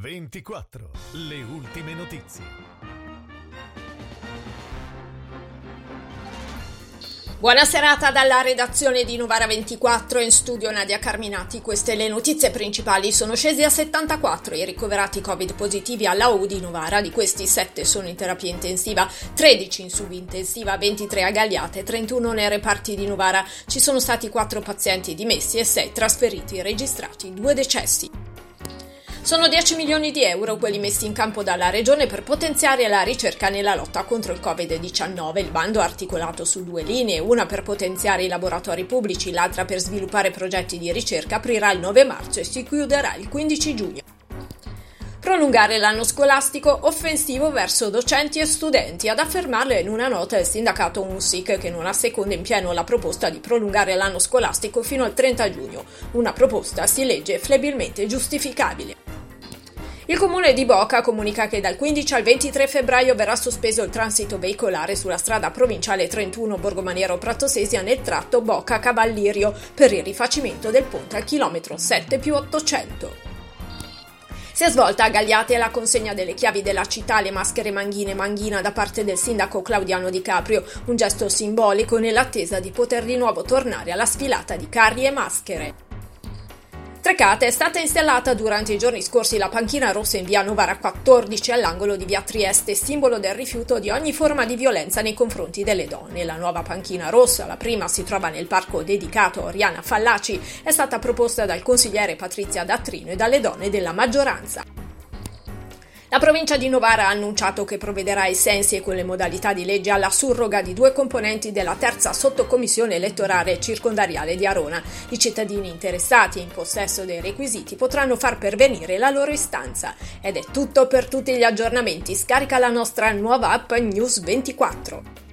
24. Le ultime notizie. Buona serata dalla redazione di Novara 24 in studio Nadia Carminati. Queste le notizie principali. Sono scesi a 74 i ricoverati Covid positivi alla U di Novara. Di questi 7 sono in terapia intensiva, 13 in subintensiva, 23 a Gagliate, 31 nei reparti di Novara. Ci sono stati 4 pazienti dimessi e 6 trasferiti, registrati 2 decessi. Sono 10 milioni di euro quelli messi in campo dalla Regione per potenziare la ricerca nella lotta contro il Covid-19. Il bando articolato su due linee, una per potenziare i laboratori pubblici, l'altra per sviluppare progetti di ricerca, aprirà il 9 marzo e si chiuderà il 15 giugno. Prolungare l'anno scolastico offensivo verso docenti e studenti. Ad affermarlo in una nota il sindacato UNSIC che non asseconda in pieno la proposta di prolungare l'anno scolastico fino al 30 giugno. Una proposta si legge flebilmente giustificabile. Il comune di Boca comunica che dal 15 al 23 febbraio verrà sospeso il transito veicolare sulla strada provinciale 31 Borgomaniero Prattosesia nel tratto Boca-Cavallirio per il rifacimento del ponte al chilometro 7 più 800. Si è svolta a Gagliate la consegna delle chiavi della città alle maschere Manghine Manghina da parte del sindaco Claudiano Di Caprio, un gesto simbolico nell'attesa di poter di nuovo tornare alla sfilata di carri e maschere. Trecate è stata installata durante i giorni scorsi la panchina rossa in via Novara 14 all'angolo di via Trieste, simbolo del rifiuto di ogni forma di violenza nei confronti delle donne. La nuova panchina rossa, la prima si trova nel parco dedicato a Oriana Fallaci, è stata proposta dal consigliere Patrizia Dattrino e dalle donne della maggioranza. La provincia di Novara ha annunciato che provvederà ai sensi e con le modalità di legge alla surroga di due componenti della terza sottocommissione elettorale circondariale di Arona. I cittadini interessati in possesso dei requisiti potranno far pervenire la loro istanza. Ed è tutto per tutti gli aggiornamenti. Scarica la nostra nuova app News 24.